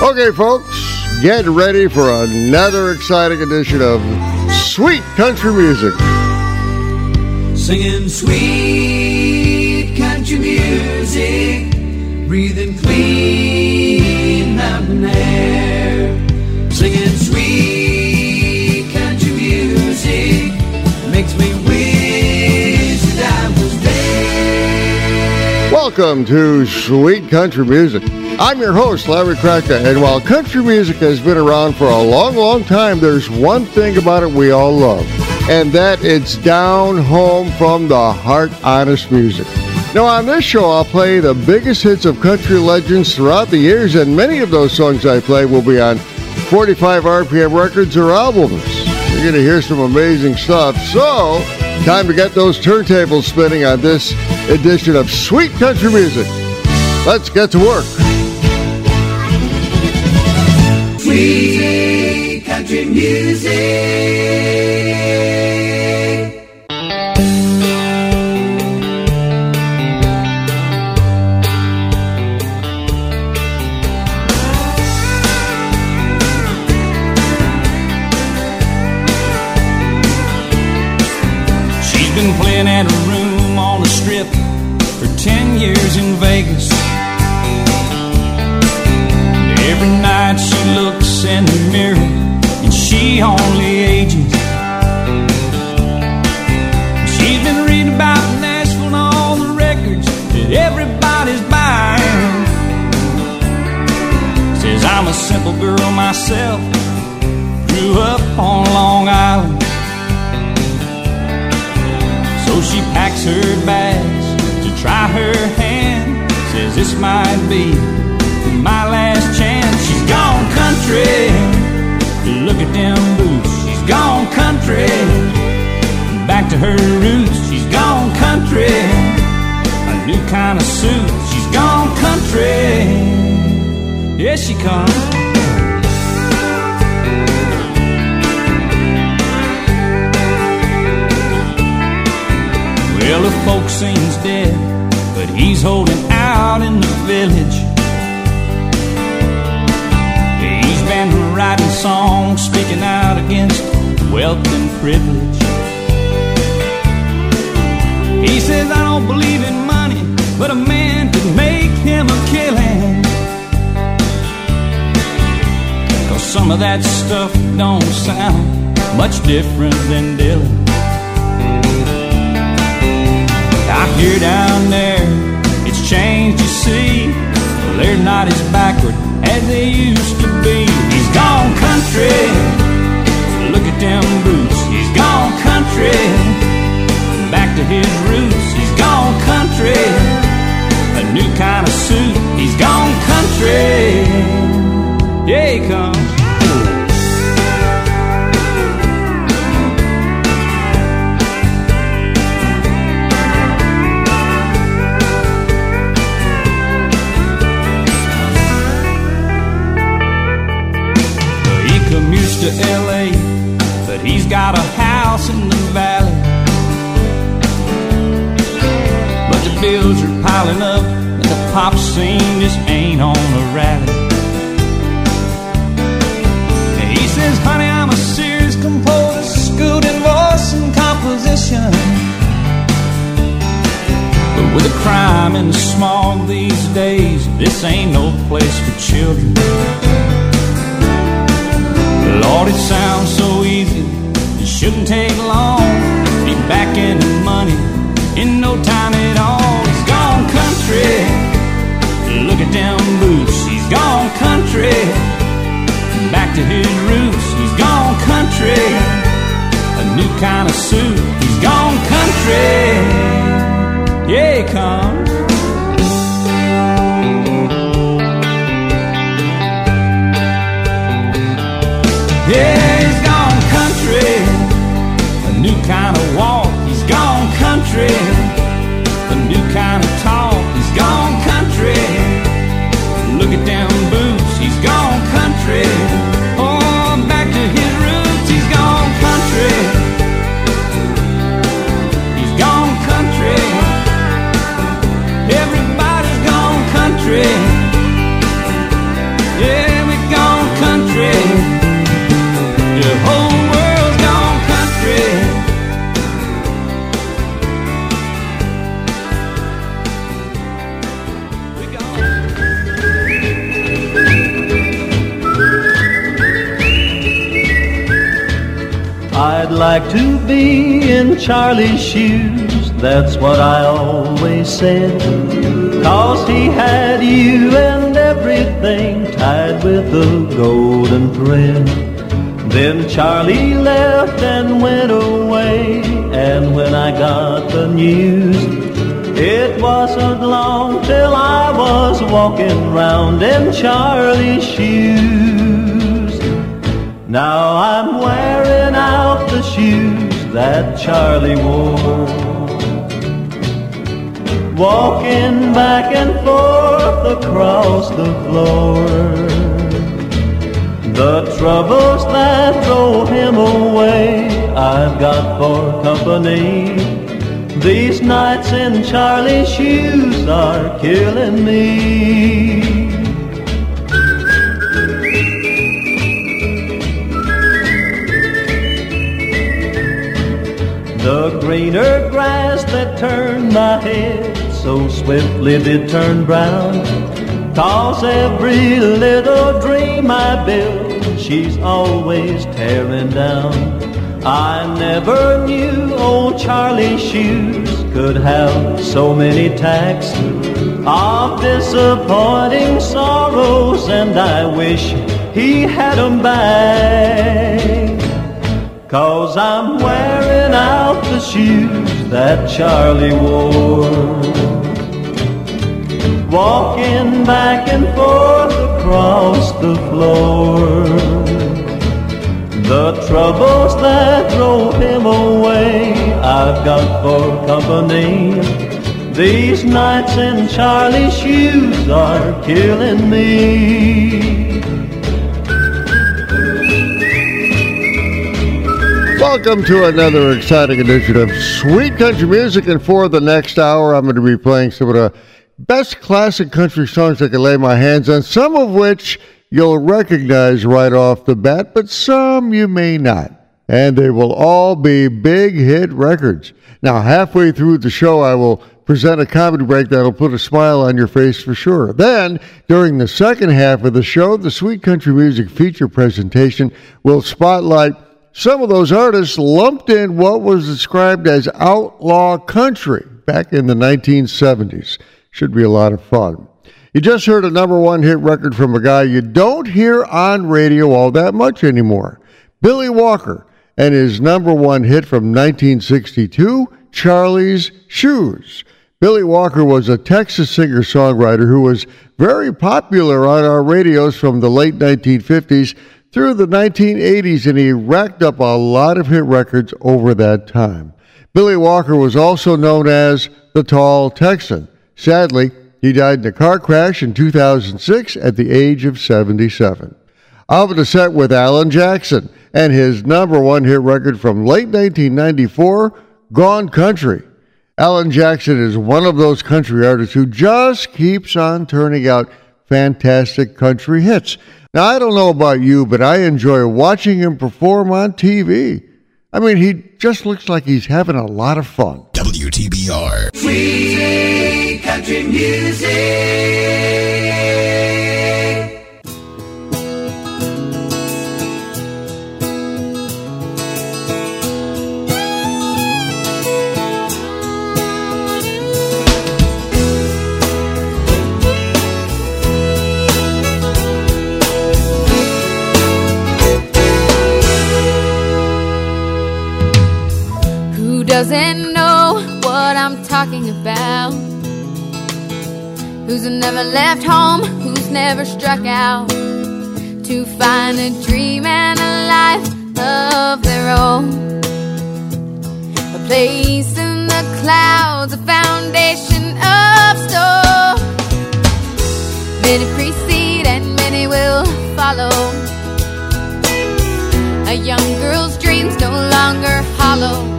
Okay, folks, get ready for another exciting edition of Sweet Country Music. Singing sweet country music, breathing clean mountain air. Singing sweet country music makes me wish that I was there. Welcome to Sweet Country Music. I'm your host, Larry Kraka, and while country music has been around for a long, long time, there's one thing about it we all love, and that it's down home from the heart honest music. Now, on this show, I'll play the biggest hits of country legends throughout the years, and many of those songs I play will be on 45 RPM records or albums. You're going to hear some amazing stuff. So, time to get those turntables spinning on this edition of Sweet Country Music. Let's get to work. Sweet country music. Myself, grew up on Long Island. So she packs her bags to try her hand. Says this might be my last chance. She's gone country. Look at them boots. She's gone country. Back to her roots. She's gone country. A new kind of suit. She's gone country. Here she comes. Folk seems dead, but he's holding out in the village. He's been writing songs, speaking out against wealth and privilege. He says, I don't believe in money, but a man could make him a killing. Cause some of that stuff don't sound much different than Dylan. Hear down there, it's changed, you see. Well, they're not as backward as they used to be. He's gone country. Look at them boots. He's gone country. Back to his roots. He's gone country. A new kind of suit. He's gone country. Yeah, he comes. Got a house in the valley. But the bills are piling up, and the pop scene just ain't on a rally. And he says, honey, I'm a serious composer, schooled in voice and composition. But with the crime and the smog these days, this ain't no place for children. Lord, it sounds so easy. Shouldn't take long. Be back in the money in no time at all. He's gone country. Look at them boots. He's gone country. Back to his roots. He's gone country. A new kind of suit. He's gone country. Yeah, he comes. Like to be in Charlie's shoes, that's what I always said. Cause he had you and everything tied with a golden thread. Then Charlie left and went away, and when I got the news, it wasn't long till I was walking round in Charlie's shoes. Now I'm wearing out the shoes that Charlie wore. Walking back and forth across the floor. The troubles that drove him away, I've got for company. These nights in Charlie's shoes are killing me. The greener grass that turned my head so swiftly did turn brown. Cause every little dream I build, she's always tearing down. I never knew old Charlie's shoes could have so many tacks of disappointing sorrows, and I wish he had 'em back. Cause I'm wearing out the shoes that Charlie wore. Walking back and forth across the floor. The troubles that drove him away, I've got for company. These nights in Charlie's shoes are killing me. Welcome to another exciting edition of Sweet Country Music. And for the next hour, I'm going to be playing some of the best classic country songs I can lay my hands on, some of which you'll recognize right off the bat, but some you may not. And they will all be big hit records. Now, halfway through the show, I will present a comedy break that'll put a smile on your face for sure. Then, during the second half of the show, the Sweet Country Music feature presentation will spotlight some of those artists lumped in what was described as outlaw country back in the 1970s. Should be a lot of fun. You just heard a number one hit record from a guy you don't hear on radio all that much anymore Billy Walker and his number one hit from 1962, Charlie's Shoes. Billy Walker was a Texas singer songwriter who was very popular on our radios from the late 1950s through the 1980s, and he racked up a lot of hit records over that time. Billy Walker was also known as the Tall Texan. Sadly, he died in a car crash in 2006 at the age of 77. I'll have a set with Alan Jackson and his number one hit record from late 1994, Gone Country. Alan Jackson is one of those country artists who just keeps on turning out fantastic country hits. Now, I don't know about you, but I enjoy watching him perform on TV. I mean, he just looks like he's having a lot of fun. WTBR. Sweet country music. Doesn't know what I'm talking about? Who's never left home? Who's never struck out to find a dream and a life of their own? A place in the clouds, a foundation of stone. Many precede and many will follow. A young girl's dreams no longer hollow.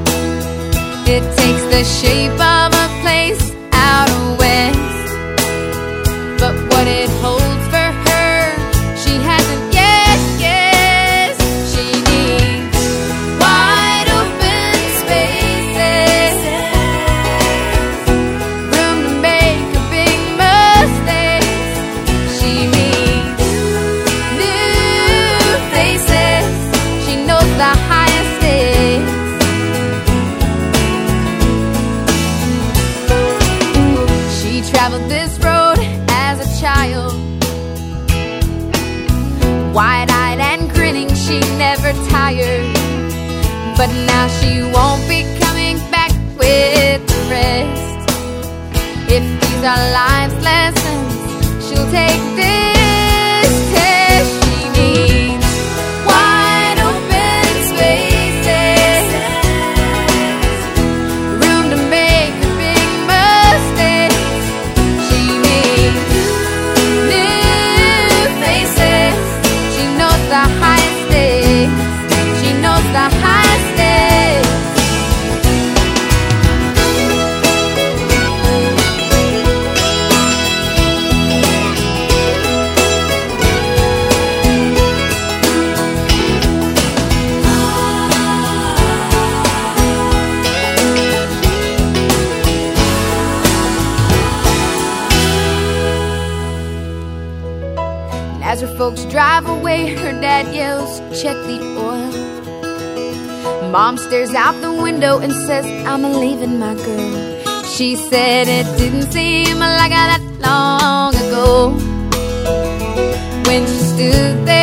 It takes the shape of a place out west. But what it holds But now she won't be coming back with the rest. If these are life's lessons, she'll take stares out the window and says, I'm leaving my girl. She said it didn't seem like that long ago when she stood there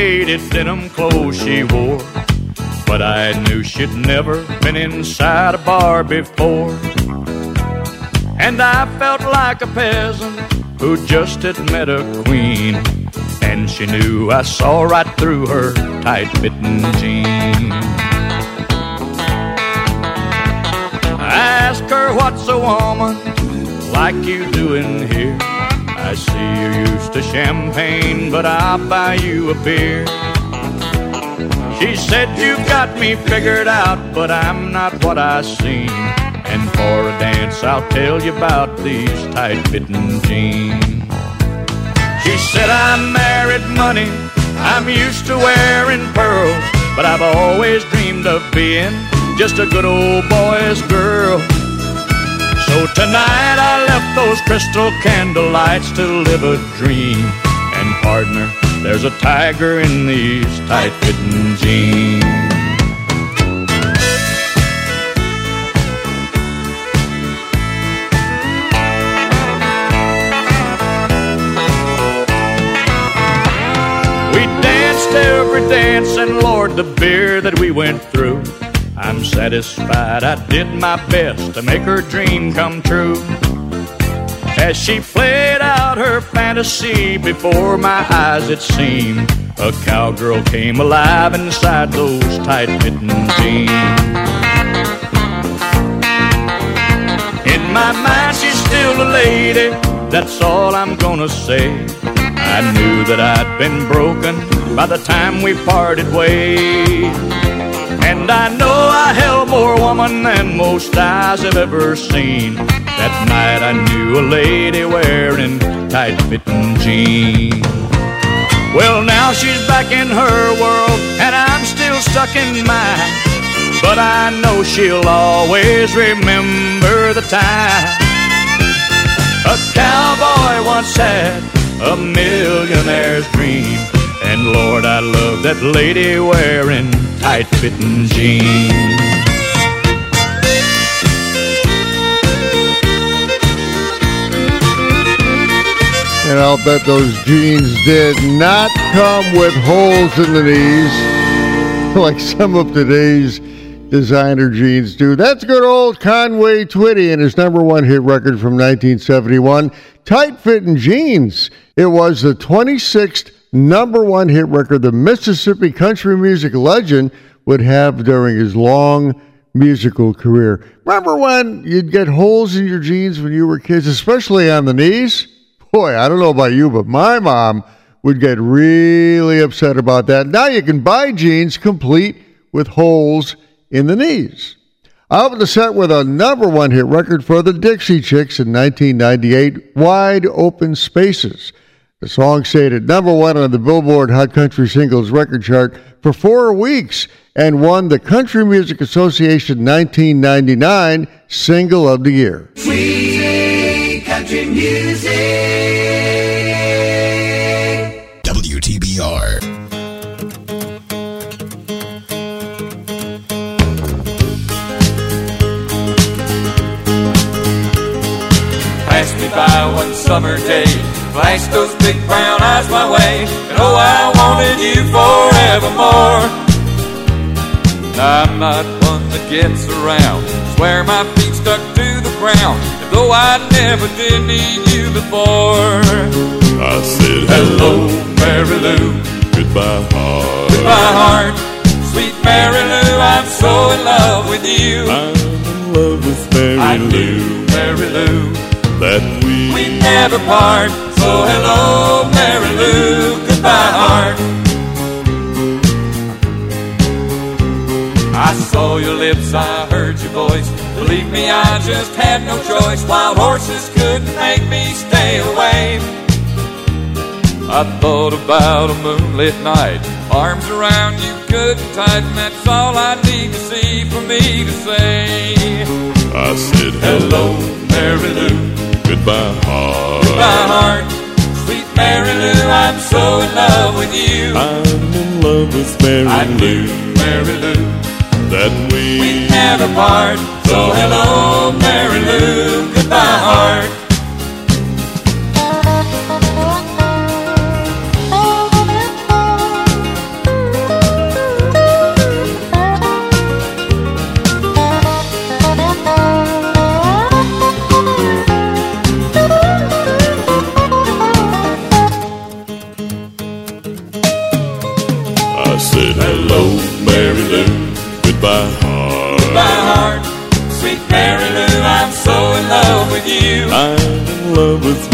faded denim clothes she wore. But I knew she'd never been inside a bar before. And I felt like a peasant who just had met a queen. And she knew I saw right through her tight fitting jeans. I asked her, What's a woman like you doing here? I see you're used to champagne, but I'll buy you a beer. She said, You've got me figured out, but I'm not what I seem. And for a dance, I'll tell you about these tight fitting jeans. She said, I married money, I'm used to wearing pearls, but I've always dreamed of being just a good old boy's girl. So tonight I left those crystal candle lights to live a dream. And partner, there's a tiger in these tight fitting jeans. We danced every dance, and Lord, the beer that we went through. I'm satisfied I did my best to make her dream come true. As she played out her fantasy before my eyes, it seemed a cowgirl came alive inside those tight fitting jeans. In my mind, she's still a lady, that's all I'm gonna say. I knew that I'd been broken by the time we parted ways. And I know I held more woman than most eyes have ever seen. That night I knew a lady wearing tight fitting jeans. Well, now she's back in her world, and I'm still stuck in mine. But I know she'll always remember the time. A cowboy once had a millionaire's dream. And Lord, I love that lady wearing tight fitting jeans. And I'll bet those jeans did not come with holes in the knees like some of today's designer jeans do. That's good old Conway Twitty and his number one hit record from 1971, Tight Fitting Jeans. It was the 26th number one hit record the Mississippi country music legend would have during his long musical career. Remember when you'd get holes in your jeans when you were kids, especially on the knees? Boy, I don't know about you, but my mom would get really upset about that. Now you can buy jeans complete with holes in the knees. I opened the set with a number one hit record for the Dixie Chicks in 1998, Wide Open Spaces. The song stayed at number one on the Billboard Hot Country Singles record chart for four weeks and won the Country Music Association 1999 Single of the Year. Sweet country music. WTBR. Passed me by one summer day, flashed those big brown eyes my way, and oh, I wanted you forevermore. I'm not one that gets around, swear my feet stuck to the ground, as though I never did need you before. I said Hello, Mary Lou, goodbye heart. goodbye heart, sweet Mary Lou, I'm so in love with you. I'm in love with Mary I Lou knew, Mary Lou, that we we never part. So hello, Mary Lou, goodbye heart. I saw your lips, I heard your voice. Believe me, I just had no choice. Wild horses couldn't make me stay away. I thought about a moonlit night, arms around you good and tight, and that's all I need to see for me to say. I said Hello, Mary Lou, goodbye heart. goodbye heart. Sweet Mary Lou, I'm so in love with you. I'm in love with Mary I Lou Mary Lou, that we we never part. So hello, Mary Lou, goodbye heart.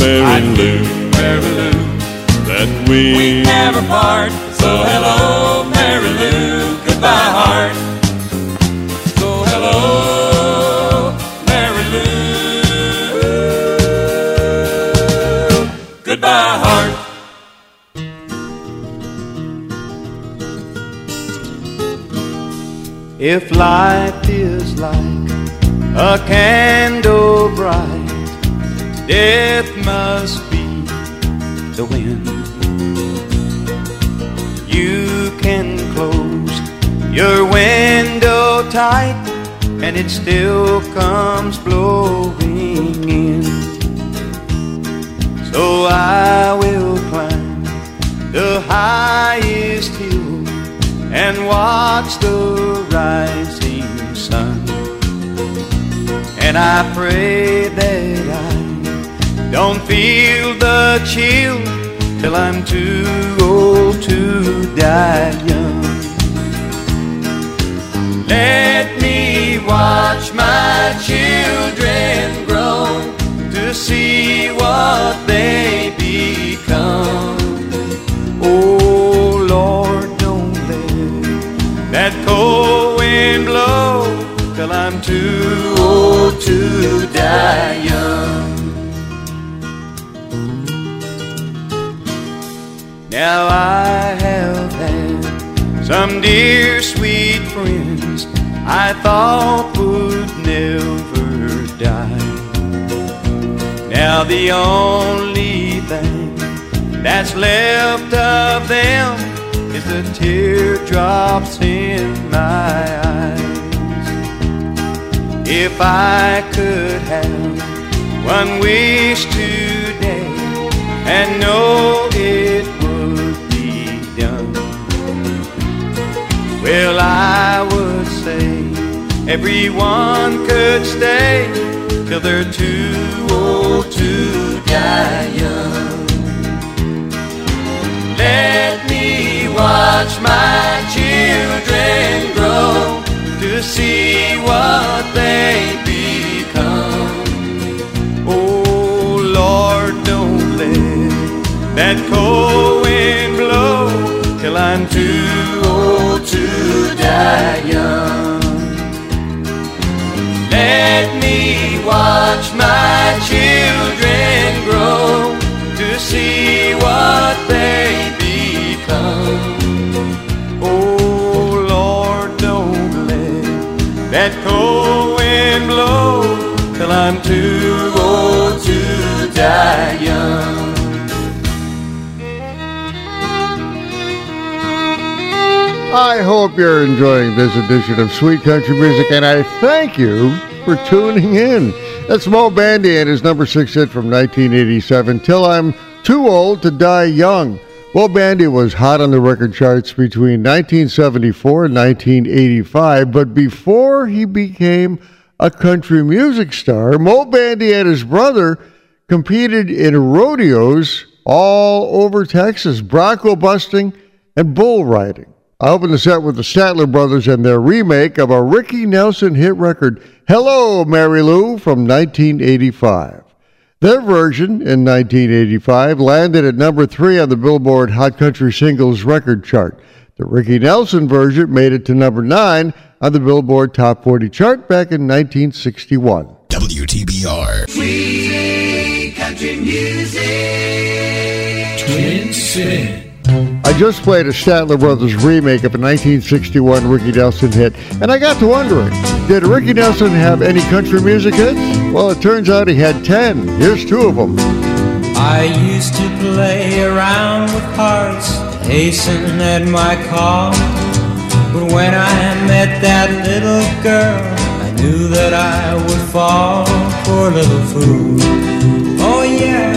Mary Lou Mary Lou, that we we never part. So hello, Mary Lou, goodbye heart. So hello, Mary Lou, goodbye heart. If life is like a candle bright, death must be the wind. You can close your window tight, and it still comes blowing in. So I will climb the highest hill and watch the rising sun. And I pray that I don't feel the chill till I'm too old to die young. Let me watch my children grow to see what they become. Oh Lord, don't let that cold wind blow till I'm too old to die Now I have had some dear sweet friends I thought would never die. Now the only thing that's left of them is the teardrops in my eyes. If I could have one wish today and know it Well, I would say everyone could stay till they're too old to die young. Let me watch my children grow to see what they become. Oh, Lord, don't let that cold wind blow till I'm too young. Let me watch my children grow to see what they become. Oh Lord, don't let that cold wind blow till I'm too old to die young. I hope you're enjoying this edition of Sweet Country Music, and I thank you for tuning in. That's Moe Bandy and his number six hit from 1987, Till I'm Too Old to Die Young. Moe Bandy was hot on the record charts between 1974 and 1985, but before he became a country music star, Moe Bandy and his brother competed in rodeos all over Texas, bronco busting and bull riding. I opened the set with the Statler Brothers and their remake of a Ricky Nelson hit record, Hello, Mary Lou, from 1985. Their version in 1985 landed at number three on the Billboard Hot Country Singles record chart. The Ricky Nelson version made it to number nine on the Billboard Top 40 chart back in 1961. WTBR. Sweet country music. Twin City. I just played a Statler Brothers remake of a 1961 Ricky Nelson hit, and I got to wondering, did Ricky Nelson have any country music hits? Well, it turns out he had 10. Here's two of them. I used to play around with hearts, hasten at my call. But when I met that little girl, I knew that I would fall. Poor little fool. Oh, yeah.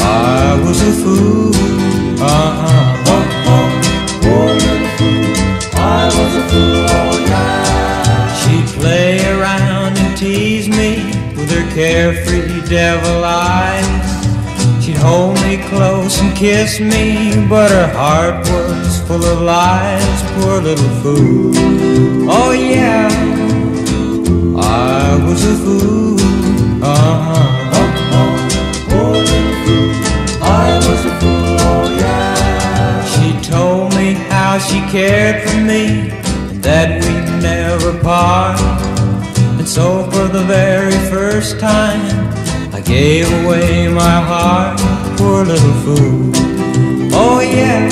I was a fool. Carefree devil eyes. She'd hold me close and kiss me, but her heart was full of lies. Poor little fool. Oh, yeah. I was a fool. How she cared for me and that we'd never part. And so for the very first time, I gave away my heart. Poor little fool. Oh, yeah.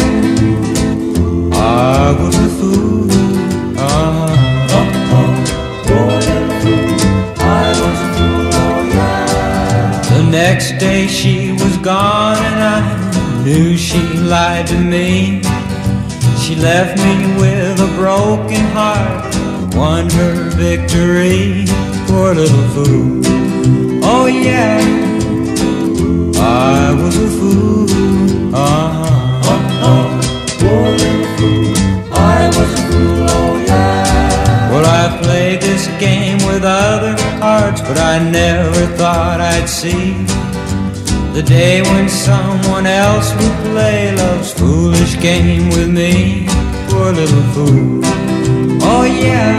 I was a fool. Poor little fool. I was a fool. Oh, yeah. The next day she was gone and I knew she lied to me. She left me with a broken heart, won her victory. Poor little fool. Oh yeah, I was a fool. Uh-huh. Poor little fool. I was a fool. Oh yeah. Well, I played this game with other hearts, but I never thought I'd see the day when someone else would play love's foolish game with me. Poor little fool. Oh yeah,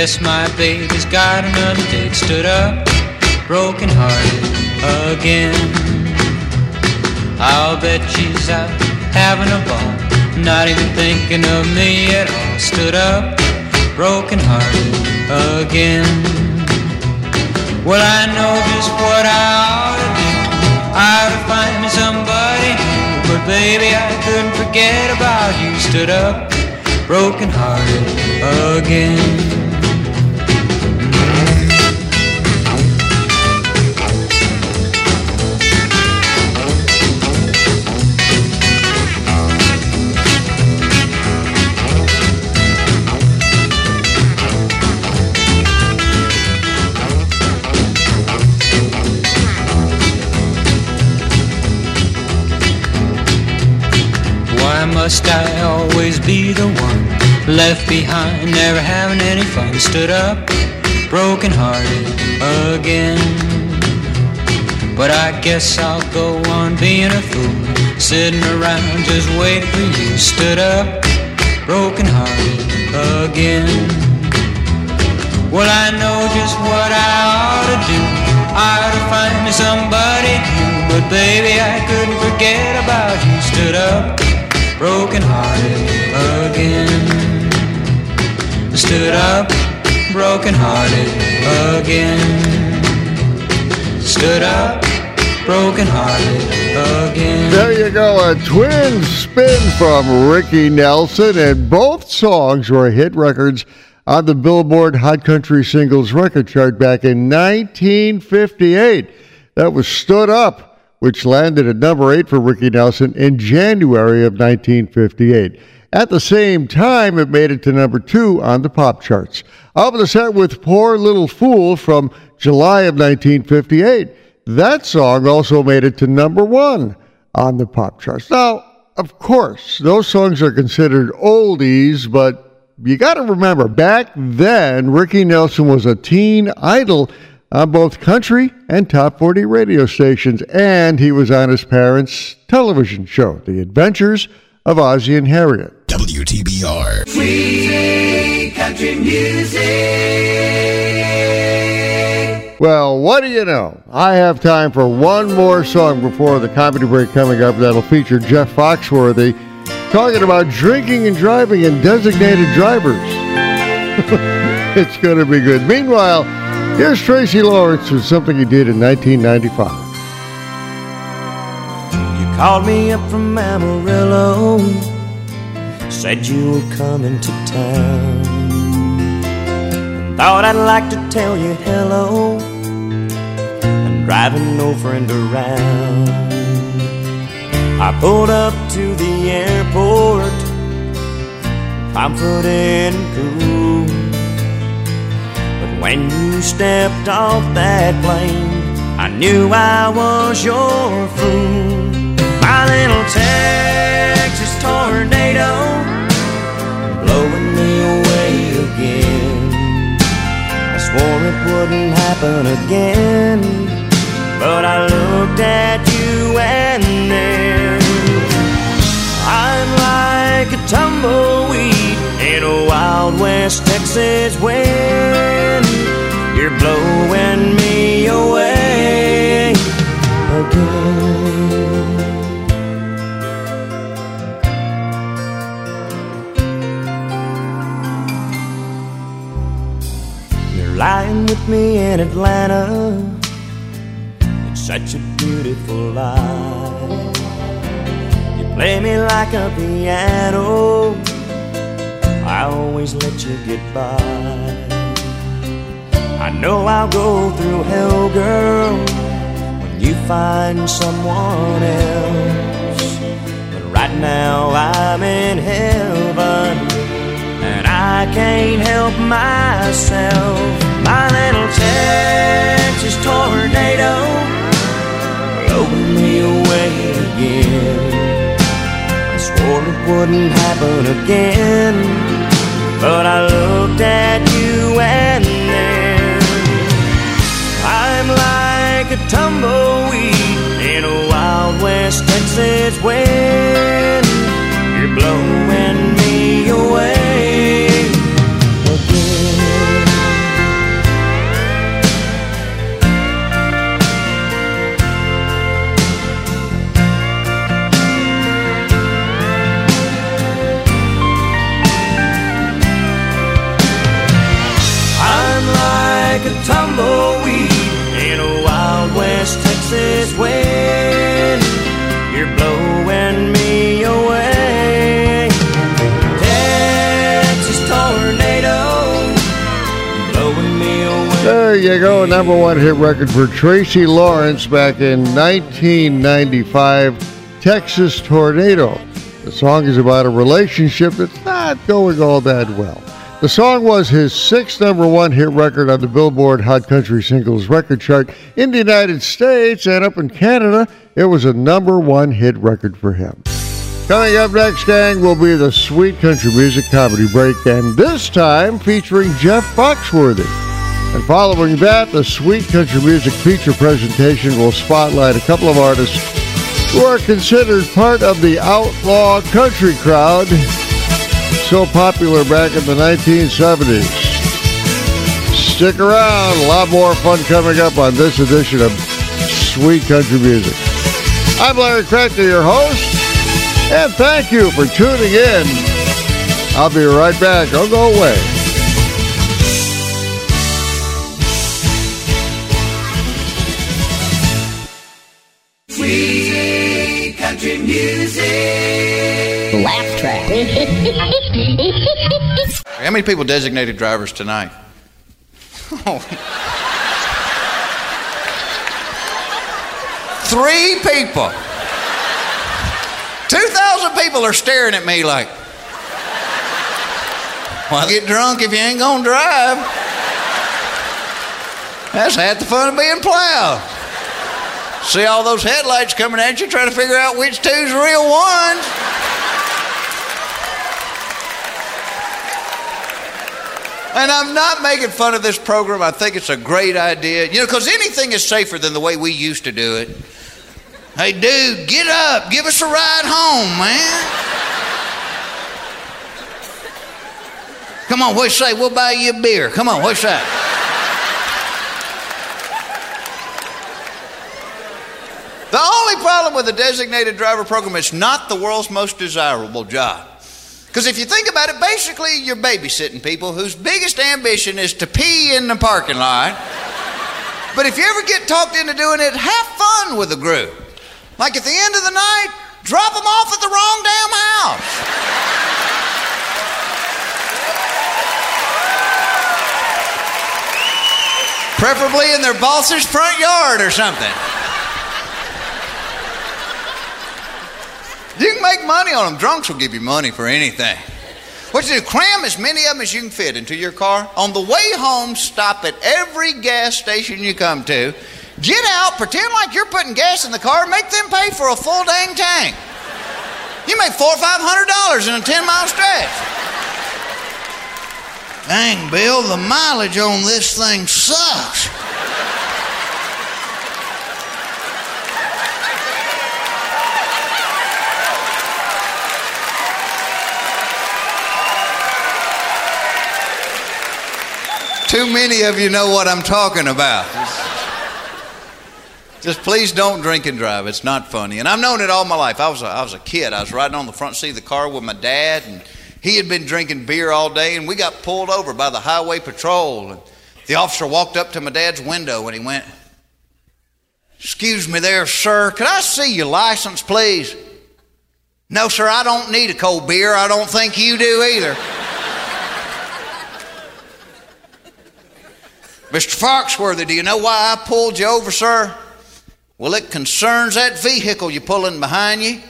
Guess my baby's got another date. Stood up, broken hearted again. I'll bet she's out having a ball, not even thinking of me at all. Stood up, broken hearted again. Well, I know just what I ought to do. I ought to find me somebody. But baby, I couldn't forget about you. Stood up, broken hearted again. Must I always be the one left behind, never having any fun? Stood up, broken hearted again. But I guess I'll go on being a fool, sitting around just waiting for you. Stood up, broken hearted again. Well, I know just what I ought to do. I ought to find me somebody new. But baby, I couldn't forget about you. Stood up, broken hearted again. Stood up, broken hearted again. Stood up, broken hearted again. There you go, a twin spin from Ricky Nelson, and both songs were hit records on the Billboard Hot Country Singles Record Chart back in 1958. That was Stood Up, which landed at number eight for Ricky Nelson in January of 1958. At the same time, it made it to number two on the pop charts. Up in the set with Poor Little Fool from July of 1958. That song also made it to number one on the pop charts. Now, of course, those songs are considered oldies, but you got to remember, back then, Ricky Nelson was a teen idol on both country and top 40 radio stations, and he was on his parents' television show, The Adventures of Ozzie and Harriet. WTBR. Free country music. Well, what do you know? I have time for one more song before the comedy break coming up that'll feature Jeff Foxworthy talking about drinking and driving and designated drivers. it's going to be good. Meanwhile, here's Tracy Lawrence with something he did in 1995. You called me up from Amarillo, said you were coming to town. Thought I'd like to tell you hello. I'm driving no friend around. I pulled up to the airport, confident and cool. When you stepped off that plane, I knew I was your fool. My little Texas tornado blowing me away again. I swore it wouldn't happen again, but I looked at you and then I'm like a tumbleweed in a wild West Texas wind. You're blowing me away again. You're lying with me in Atlanta. It's such a beautiful life. You play me like a piano. I always let you get by. I know I'll go through hell, girl, when you find someone else. But right now I'm in heaven, and I can't help myself. My little Texas tornado blowing me away again. I swore it wouldn't happen again, but I looked at you and then I'm like a tumbleweed in a wild West Texas wind. You're blowing me away in a wild West Texas wind. You're blowing me away. Texas tornado, blowing me away. There you go, number one hit record for Tracy Lawrence back in 1995, Texas Tornado. The song is about a relationship that's not going all that well. The song was his sixth number one hit record on the Billboard Hot Country Singles Record Chart in the United States and up in Canada. It was a number one hit record for him. Coming up next, gang, will be the Sweet Country Music Comedy Break, and this time featuring Jeff Foxworthy. And following that, the Sweet Country Music feature presentation will spotlight a couple of artists who are considered part of the outlaw country crowd so popular back in the 1970s. Stick around, a lot more fun coming up on this edition of Sweet Country Music. I'm Larry Crackner, your host, and thank you for tuning in. I'll be right back. Don't go away. Sweet country music. Laugh track. How many people designated drivers tonight? Oh. Three people. 2,000 people are staring at me like, well, get drunk if you ain't gonna drive. That's half the fun of being plowed. See all those headlights coming at you, trying to figure out which two's real ones. And I'm not making fun of this program. I think it's a great idea. You know, because anything is safer than the way we used to do it. Hey, dude, get up. Give us a ride home, man. Come on, what's say? We'll buy you a beer. Come on, what's that? The only problem with the designated driver program, it's not the world's most desirable job. Because if you think about it, basically you're babysitting people whose biggest ambition is to pee in the parking lot. But if you ever get talked into doing it, have fun with the group. Like at the end of the night, drop them off at the wrong damn house. Preferably in their boss's front yard or something. You can make money on them. Drunks will give you money for anything. What you do, cram as many of them as you can fit into your car. On the way home, stop at every gas station you come to. Get out, pretend like you're putting gas in the car, make them pay for a full dang tank. You make four or five hundred dollars in a 10 mile stretch. Dang, Bill, the mileage on this thing sucks. Too many of you know what I'm talking about. Just please don't drink and drive. It's not funny. And I've known it all my life. I was a, I was a kid. I was riding on the front seat of the car with my dad, and he had been drinking beer all day, and we got pulled over by the highway patrol. And the officer walked up to my dad's window and he went, Excuse me there, sir. Could I see your license, please? No, sir, I don't need a cold beer. I don't think you do either. Mr. Foxworthy, do you know why I pulled you over, sir? Well, it concerns that vehicle you're pulling behind you.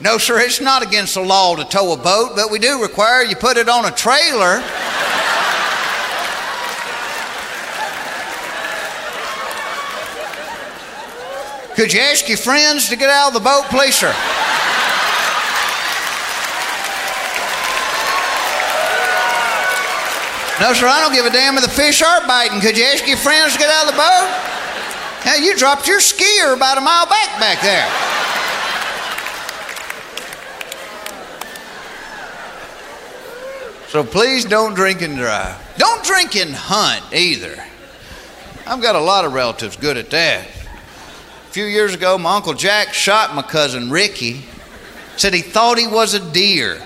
No, sir, it's not against the law to tow a boat, but we do require you put it on a trailer. Could you ask your friends to get out of the boat, please, sir? No, sir, I don't give a damn if the fish are biting. Could you ask your friends to get out of the boat? Now, you dropped your skier about a mile back back there. So please don't drink and drive. Don't drink and hunt either. I've got a lot of relatives good at that. A few years ago, my Uncle Jack shot my cousin Ricky. Said he thought he was a deer.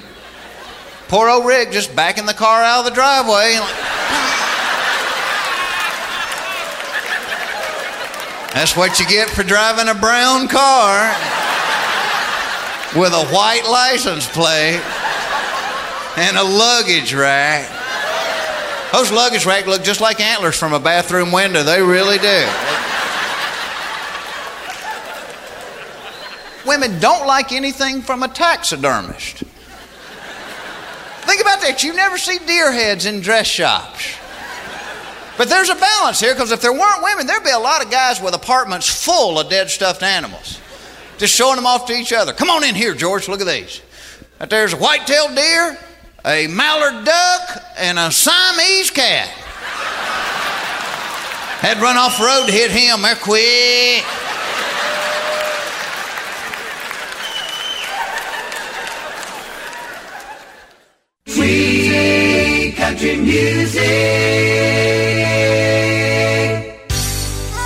Poor old Rick just backing the car out of the driveway. That's what you get for driving a brown car with a white license plate and a luggage rack. Those luggage racks look just like antlers from a bathroom window. They really do. Women don't like anything from a taxidermist. Think about that. You never see deer heads in dress shops. But there's a balance here because if there weren't women, there'd be a lot of guys with apartments full of dead stuffed animals. just showing them off to each other. Come on in here, George. Look at these. Right there's a white-tailed deer, a mallard duck, and a Siamese cat. Had run off the road to hit him. They're quick. Sweet country music.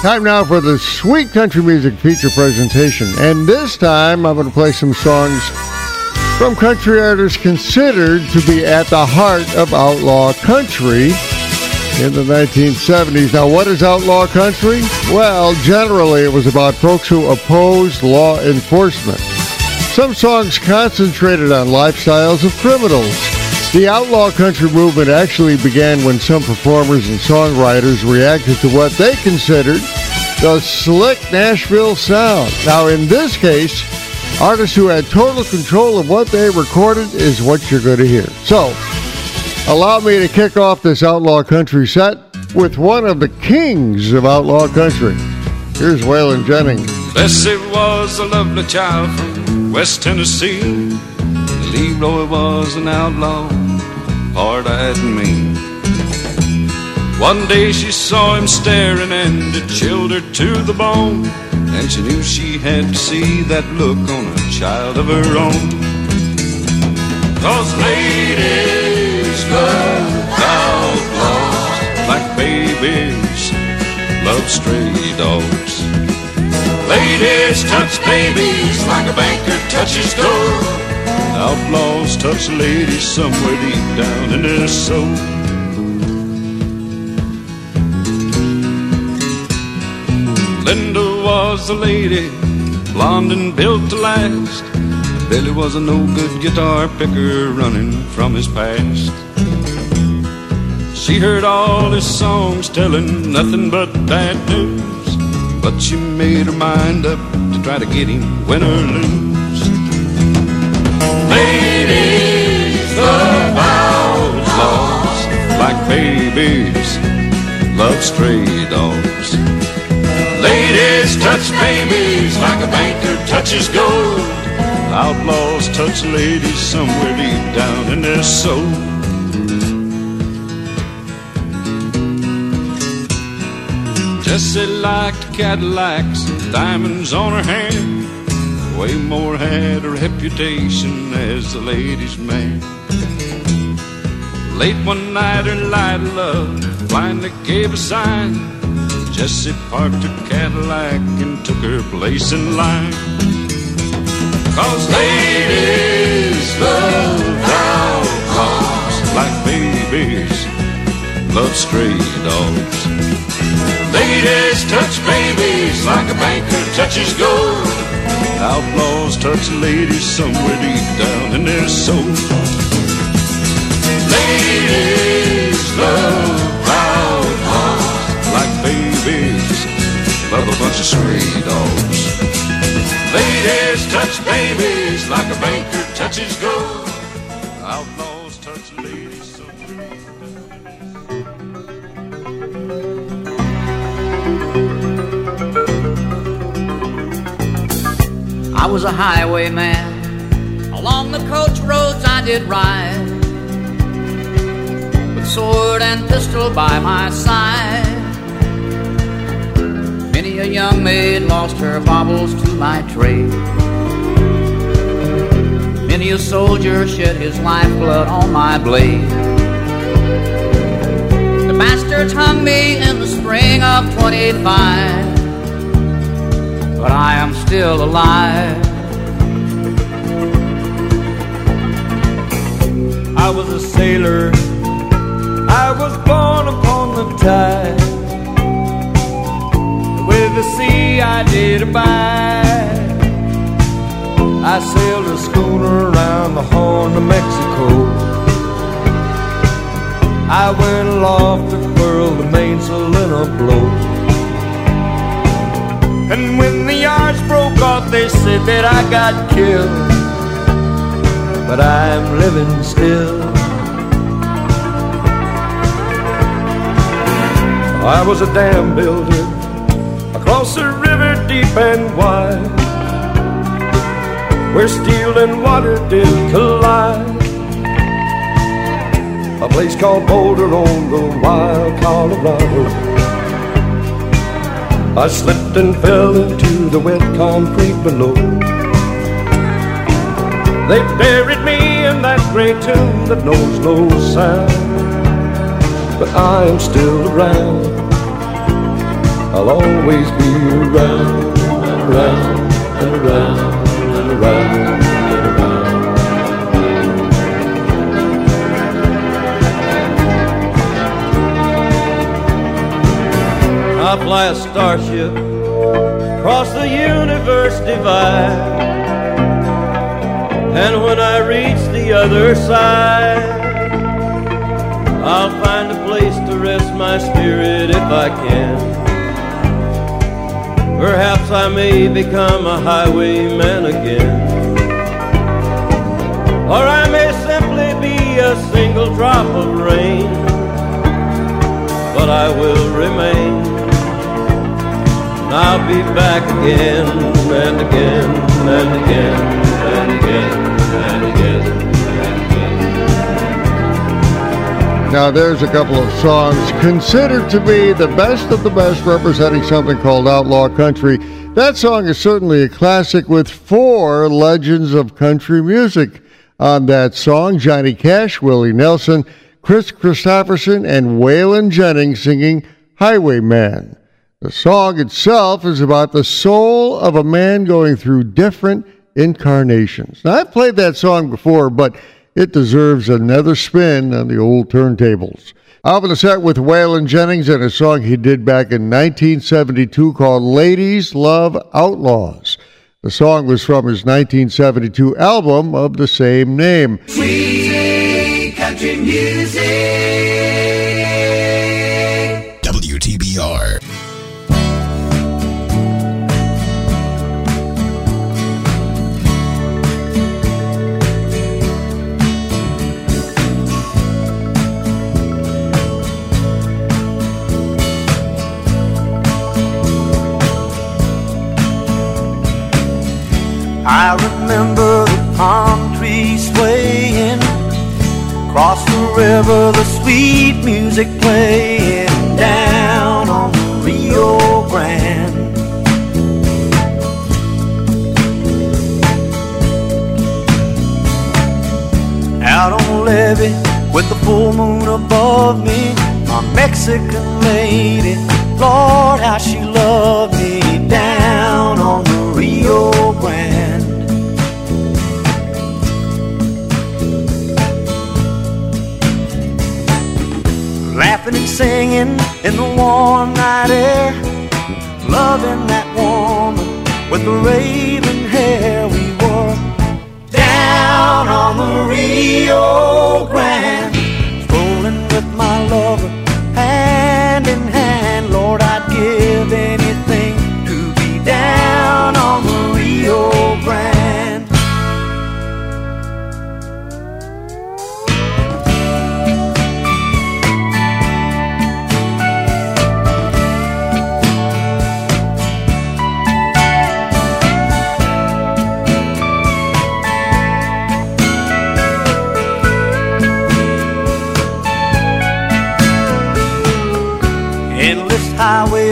Time now for the Sweet Country Music feature presentation. And this time I'm going to play some songs from country artists considered to be at the heart of outlaw country in the 1970s. Now, what is outlaw country? Well, generally it was about folks who opposed law enforcement. Some songs concentrated on lifestyles of criminals. The outlaw country movement actually began when some performers and songwriters reacted to what they considered the slick Nashville sound. Now, in this case, artists who had total control of what they recorded is what you're going to hear. So, allow me to kick off this outlaw country set with one of the kings of outlaw country. Here's Waylon Jennings. Bessie was a lovely child from West Tennessee. Leroy was an outlaw, hard-eyed and mean. One day she saw him staring and it chilled her to the bone. And she knew she had to see that look on a child of her own. Cause ladies love outlaws like babies love stray dogs. Ladies touch babies like a banker touches gold. Outlaws touch ladies somewhere deep down in their soul. Linda was a lady, blonde and built to last. Billy was a no good guitar picker running from his past. She heard all his songs telling nothing but bad news, but she made her mind up to try to get him win or lose. Babies love stray dogs. Ladies touch babies like a banker touches gold. Outlaws touch ladies somewhere deep down in their soul. Jessie liked Cadillacs, diamonds on her hand. Waymore had a reputation as a ladies' man. Late one night, her light love finally gave a sign. Jessie parked her Cadillac and took her place in line. Cause ladies love outlaws like babies love stray dogs. Ladies touch babies like a banker touches gold. Outlaws touch ladies somewhere deep down in their soul. Stray dogs. Ladies touch babies like a banker touches gold. Outlaws touch ladies deep I was a highwayman. Along the coach roads I did ride. Sword and pistol by my side. Many a young maid lost her baubles to my trade. Many a soldier shed his lifeblood on my blade. The bastards hung me in the spring of 25 but I am still alive. I was a sailor, I was born upon the tide. With the sea I did abide. I sailed a schooner around the Horn of Mexico. I went aloft to furl the mainsail in a blow. And when the yards broke off, they said that I got killed. But I'm living still. I was a dam builder across a river deep and wide. where steel and water did collide. A place called Boulder on the wild Colorado. I slipped and fell into the wet concrete below. They buried me in that gray tomb that knows no sound. But I am still around. I'll always be around and around and around and around and around. I fly a starship across the universe divide. And when I reach the other side, my spirit if I can. Perhaps I may become a highwayman again. Or I may simply be a single drop of rain. But I will remain. And I'll be back again and again and again and again Now, there's a couple of songs considered to be the best of the best representing something called outlaw country. That song is certainly a classic with four legends of country music on that song Johnny Cash, Willie Nelson, Kris Kristofferson, and Waylon Jennings singing Highwayman. The song itself is about the soul of a man going through different incarnations. Now, I've played that song before, but it deserves another spin on the old turntables. Alvin the set with Waylon Jennings and a song he did back in 1972 called Ladies Love Outlaws. The song was from his 1972 album of the same name. Sweet country music. River, the sweet music playing down on the Rio Grande. Out on levee with the full moon above me, my Mexican lady, Lord, how she loved me down on the Rio Laughing and singing in the warm night air, loving that woman with the raven hair we wore. Down on the Rio Grande, strolling with my lover Endless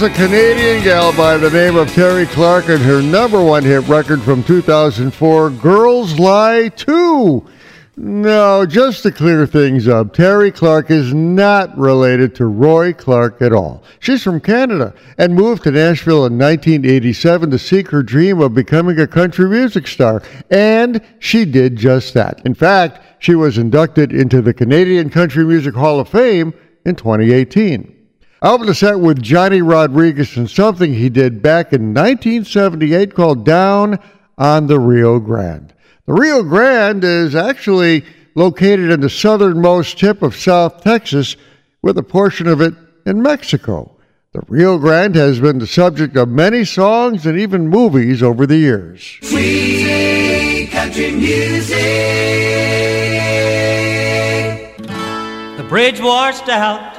was a Canadian gal by the name of Terri Clark and her number one hit record from 2004, Girls Lie Too. No, just to clear things up, Terri Clark is not related to Roy Clark at all. She's from Canada and moved to Nashville in 1987 to seek her dream of becoming a country music star. And she did just that. In fact, she was inducted into the Canadian Country Music Hall of Fame in 2018. Open the set with Johnny Rodriguez and something he did back in 1978 called Down on the Rio Grande. The Rio Grande is actually located in the southernmost tip of South Texas, with a portion of it in Mexico. The Rio Grande has been the subject of many songs and even movies over the years. Free country music. The bridge washed out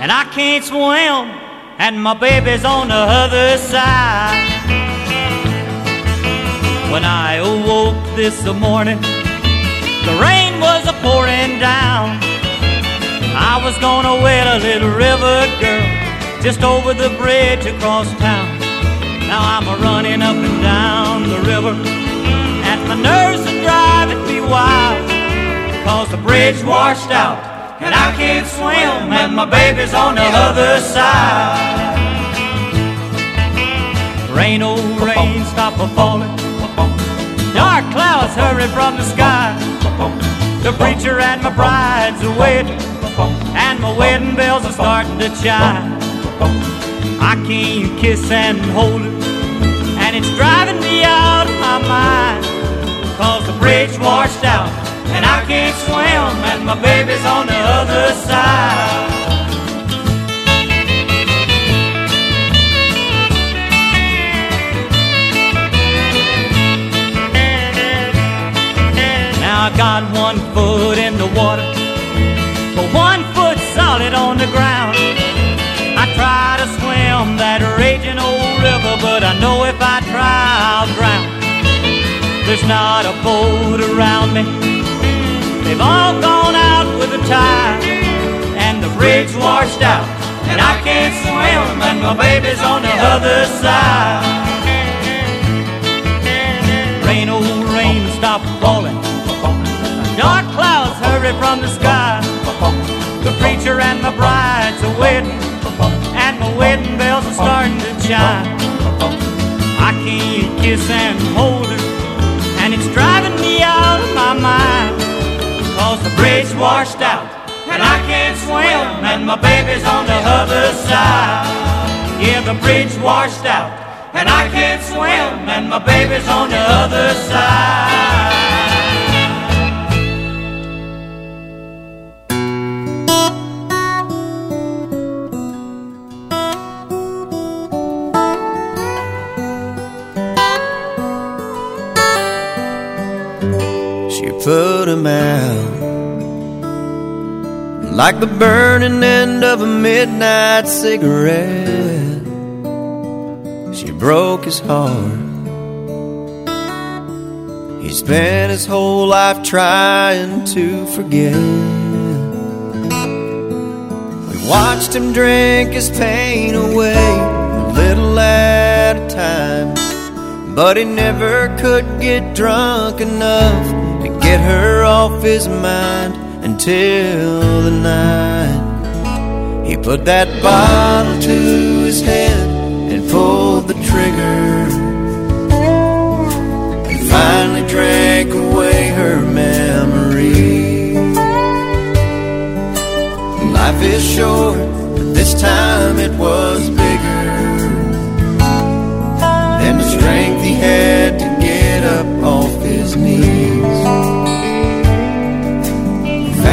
and I can't swim, and my baby's on the other side. When I awoke this morning, the rain was a pouring down. I was gonna wed a little river girl just over the bridge across town. Now I'm a running up and down the river, and my nerves are driving me wild, cause the bridge washed out and I can't swim, and my baby's on the other side. Rain, oh rain, stop a falling. Dark clouds hurry from the sky. The preacher and my bride's a and my wedding bells are starting to chime. I can't kiss and hold it, and it's driving me out of my mind. Cause the bridge washed out, and I can't swim, and my baby's on the other side. Now I got one foot in the water, but one foot solid on the ground. I try to swim that raging old river, but I know if I try, I'll drown. There's not a boat around me. They've all gone out with the tide, and the bridge washed out, and I can't swim, and my baby's on the other side. Rain, oh rain, stop falling. Dark clouds hurry from the sky. The preacher and the bride's a wedding, and my wedding bells are starting to chime. I can't kiss and hold her, and it's driving me out of my mind. Cause the bridge washed out, and I can't swim, and my baby's on the other side. Yeah, the bridge washed out, and I can't swim, and my baby's on the other side. Like the burning end of a midnight cigarette. She broke his heart. He spent his whole life trying to forget. We watched him drink his pain away, a little at a time. But he never could get drunk enough to get her off his mind until the night he put that bottle to his head and pulled the trigger and finally drank away her memory. Life is short, but this time it was bigger than the strength he had to get up off his knees.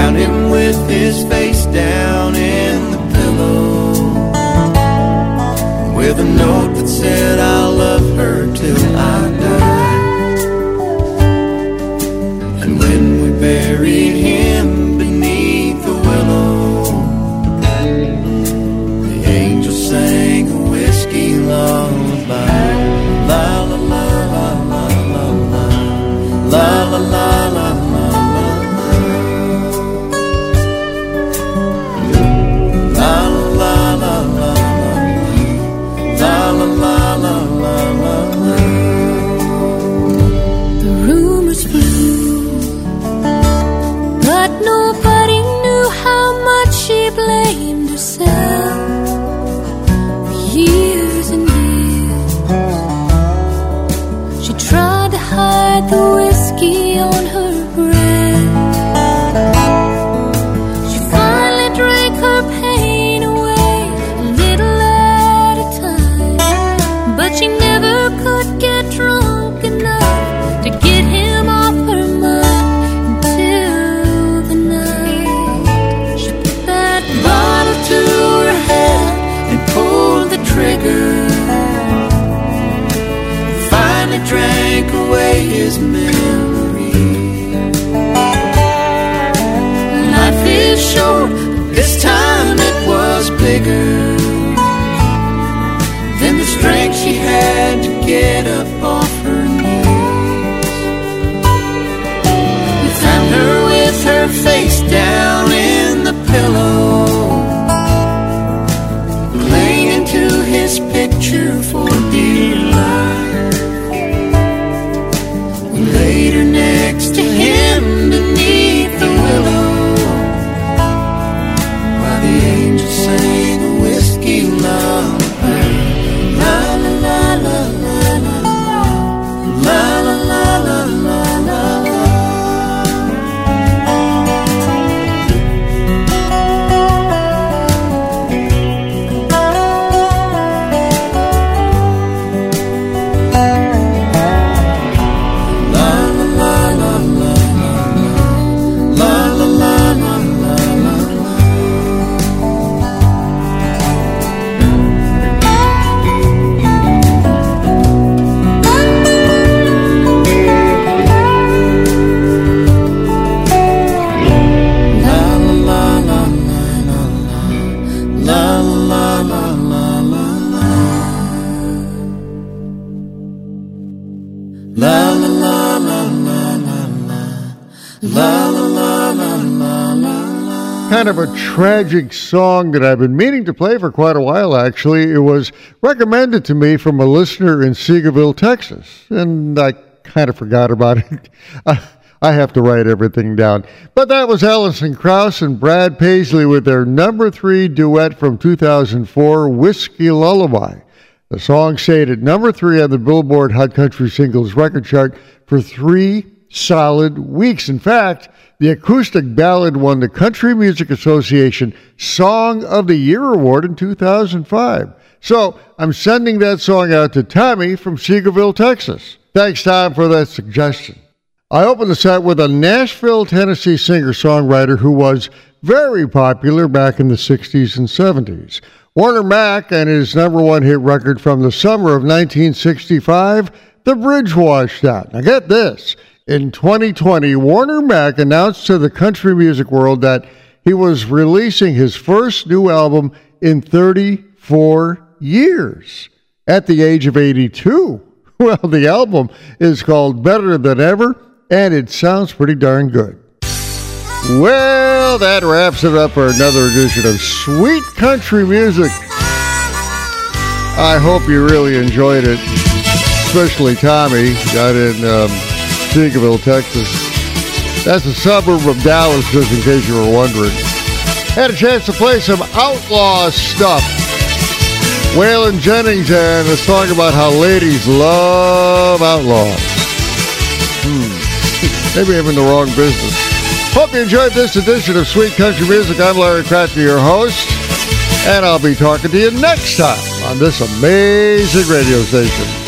Found him with his face down in the pillow with a note that said, I'll love her till I die. Tragic song that I've been meaning to play for quite a while, actually. It was recommended to me from a listener in Seagoville, Texas, and I kind of forgot about it. I have to write everything down. But that was Alison Krauss and Brad Paisley with their number three duet from 2004, Whiskey Lullaby. The song stayed at number three on the Billboard Hot Country Singles record chart for three solid weeks. In fact, the acoustic ballad won the Country Music Association Song of the Year award in 2005. So I'm sending that song out to Tommy from Seagoville, Texas. Thanks, Tom, for that suggestion. I opened the set with a Nashville, Tennessee singer songwriter who was very popular back in the 60s and 70s. Warner Mack and his number one hit record from the summer of 1965, The Bridge Washed Out. Now get this. In 2020, Warner Mack announced to the country music world that he was releasing his first new album in 34 years at the age of 82. Well, the album is called Better Than Ever and it sounds pretty darn good. Well, that wraps it up for another edition of Sweet Country Music. I hope you really enjoyed it, especially Tommy down in um, Seagoville, Texas. That's a suburb of Dallas, just in case you were wondering. Had a chance to play some outlaw stuff. Waylon Jennings and a song about how ladies love outlaws. Hmm. Maybe I'm in the wrong business. Hope you enjoyed this edition of Sweet Country Music. I'm Larry Kracker, your host, and I'll be talking to you next time on this amazing radio station.